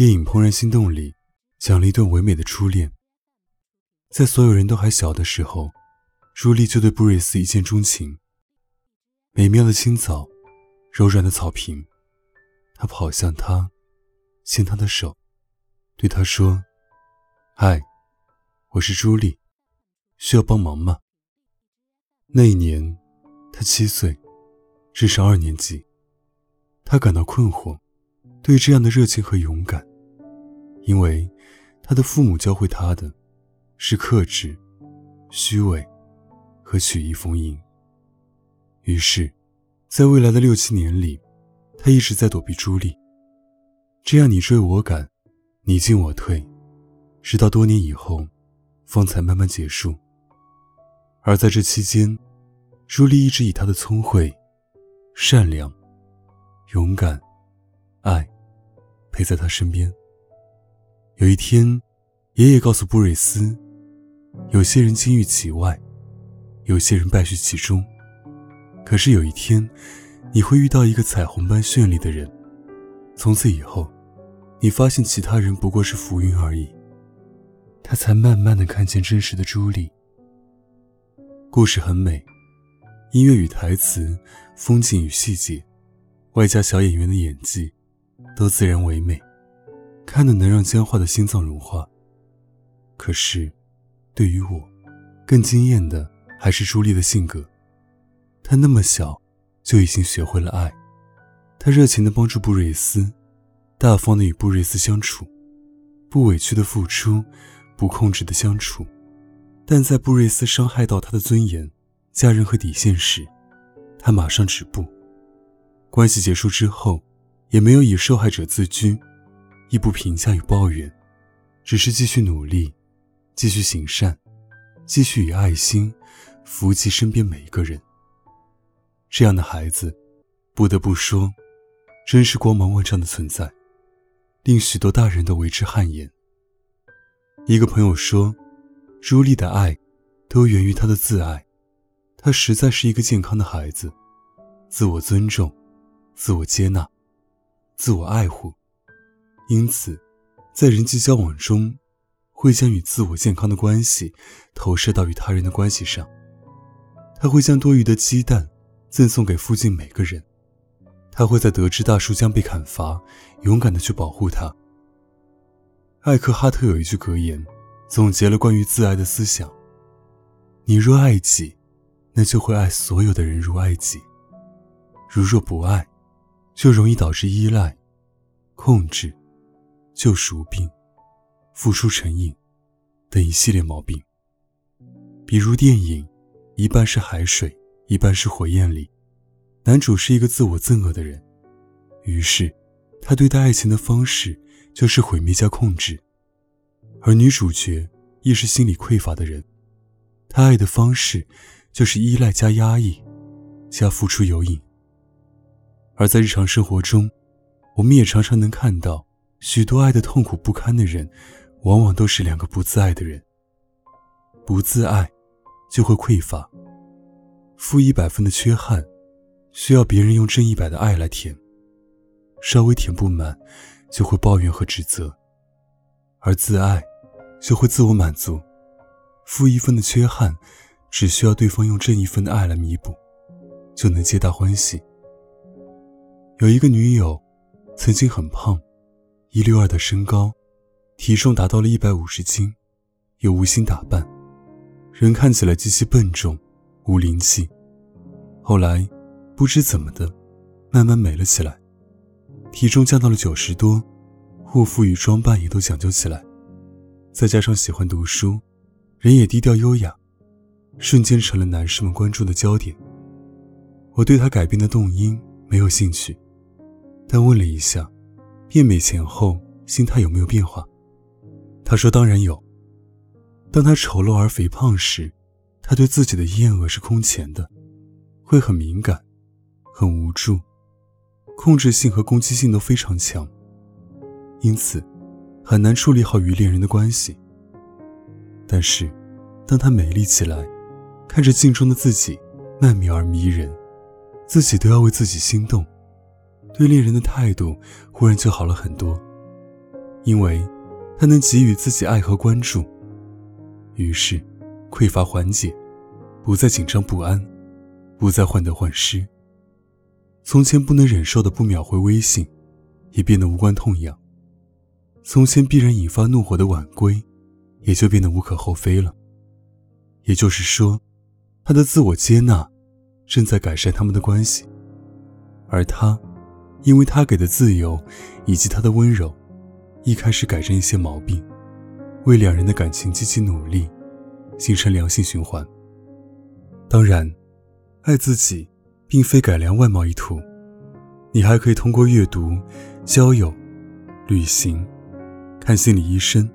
电影《怦然心动》里讲了一段唯美的初恋。在所有人都还小的时候，朱莉就对布瑞斯一见钟情。美妙的清早，柔软的草坪，她跑向他，牵他的手，对他说：“嗨。”我是朱莉，需要帮忙吗？那一年，他七岁，只是二年级。他感到困惑，对这样的热情和勇敢，因为他的父母教会他的，是克制、虚伪和曲意逢迎。于是，在未来的六七年里，他一直在躲避朱莉。这样你追我赶，你进我退，直到多年以后。方才慢慢结束。而在这期间，朱莉一直以她的聪慧、善良、勇敢、爱，陪在他身边。有一天，爷爷告诉布瑞斯，有些人金玉其外，有些人败絮其中。可是有一天，你会遇到一个彩虹般绚丽的人，从此以后，你发现其他人不过是浮云而已。他才慢慢的看见真实的朱莉。故事很美，音乐与台词，风景与细节，外加小演员的演技，都自然唯美，看的能让僵化的心脏融化。可是，对于我，更惊艳的还是朱莉的性格。她那么小，就已经学会了爱。她热情的帮助布瑞斯，大方的与布瑞斯相处，不委屈的付出。不控制的相处，但在布瑞斯伤害到他的尊严、家人和底线时，他马上止步。关系结束之后，也没有以受害者自居，亦不评价与抱怨，只是继续努力，继续行善，继续以爱心扶及身边每一个人。这样的孩子，不得不说，真是光芒万丈的存在，令许多大人都为之汗颜。一个朋友说：“朱莉的爱，都源于她的自爱。她实在是一个健康的孩子，自我尊重，自我接纳，自我爱护。因此，在人际交往中，会将与自我健康的关系投射到与他人的关系上。他会将多余的鸡蛋赠送给附近每个人。他会在得知大树将被砍伐，勇敢的去保护它。”艾克哈特有一句格言，总结了关于自爱的思想：你若爱己，那就会爱所有的人如爱己；如若不爱，就容易导致依赖、控制、救赎病、付出成瘾等一系列毛病。比如电影《一半是海水，一半是火焰》里，男主是一个自我憎恶的人，于是他对待爱情的方式。就是毁灭加控制，而女主角亦是心理匮乏的人，她爱的方式就是依赖加压抑，加付出有瘾。而在日常生活中，我们也常常能看到许多爱的痛苦不堪的人，往往都是两个不自爱的人。不自爱，就会匮乏，负一百分的缺憾，需要别人用正一百的爱来填，稍微填不满。就会抱怨和指责，而自爱就会自我满足，负一分的缺憾，只需要对方用正一分的爱来弥补，就能皆大欢喜。有一个女友，曾经很胖，一六二的身高，体重达到了一百五十斤，又无心打扮，人看起来极其笨重，无灵气。后来，不知怎么的，慢慢美了起来。体重降到了九十多，护肤与装扮也都讲究起来，再加上喜欢读书，人也低调优雅，瞬间成了男士们关注的焦点。我对他改变的动因没有兴趣，但问了一下，变美前后心态有没有变化？他说当然有。当他丑陋而肥胖时，他对自己的厌恶是空前的，会很敏感，很无助，控制性和攻击性都非常强，因此很难处理好与恋人的关系。但是，当他美丽起来，看着镜中的自己，曼妙而迷人。自己都要为自己心动，对恋人的态度忽然就好了很多，因为他能给予自己爱和关注，于是匮乏缓解，不再紧张不安，不再患得患失。从前不能忍受的不秒回微信，也变得无关痛痒；从前必然引发怒火的晚归，也就变得无可厚非了。也就是说，他的自我接纳。正在改善他们的关系，而他，因为他给的自由以及他的温柔，一开始改正一些毛病，为两人的感情积极努力，形成良性循环。当然，爱自己并非改良外貌一途，你还可以通过阅读、交友、旅行、看心理医生、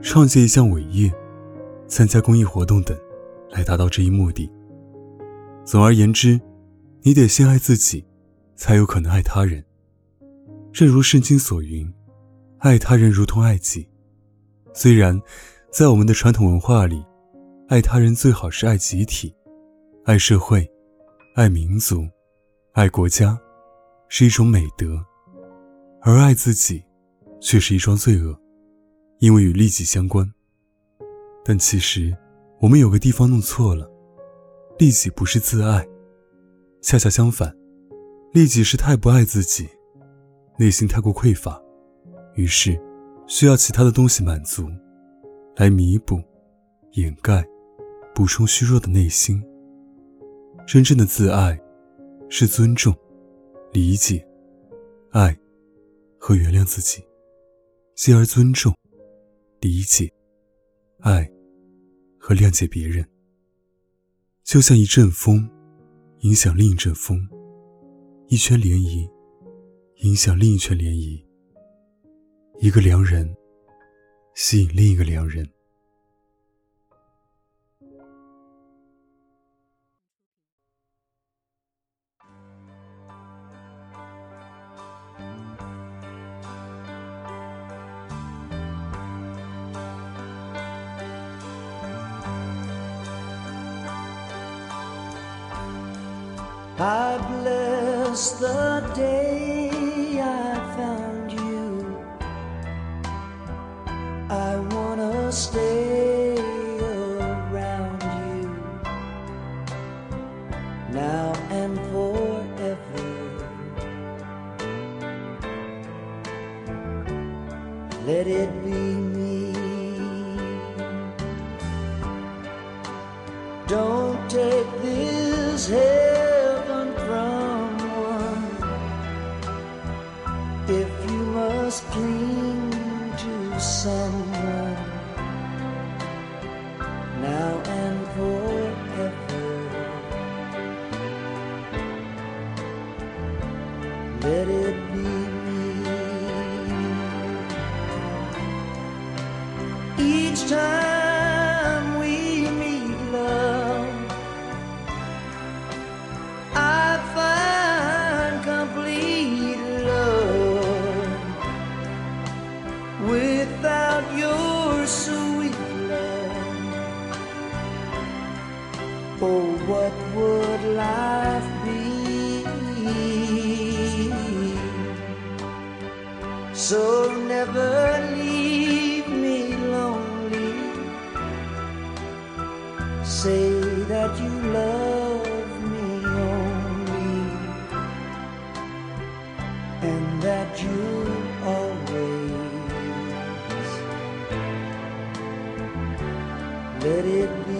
创建一项伟业、参加公益活动等，来达到这一目的。总而言之，你得先爱自己，才有可能爱他人。正如圣经所云：“爱他人如同爱己。”虽然，在我们的传统文化里，爱他人最好是爱集体、爱社会、爱民族、爱国家，是一种美德；而爱自己，却是一桩罪恶，因为与利己相关。但其实，我们有个地方弄错了。利己不是自爱，恰恰相反，利己是太不爱自己，内心太过匮乏，于是需要其他的东西满足，来弥补、掩盖、补充虚弱的内心。真正的自爱，是尊重、理解、爱和原谅自己，继而尊重、理解、爱和谅解别人。就像一阵风，影响另一阵风；一圈涟漪，影响另一圈涟漪。一个良人，吸引另一个良人。I bless the day I found you. I wanna stay around you now and forever. Let it be me. So never leave me lonely. Say that you love me only, and that you always let it be.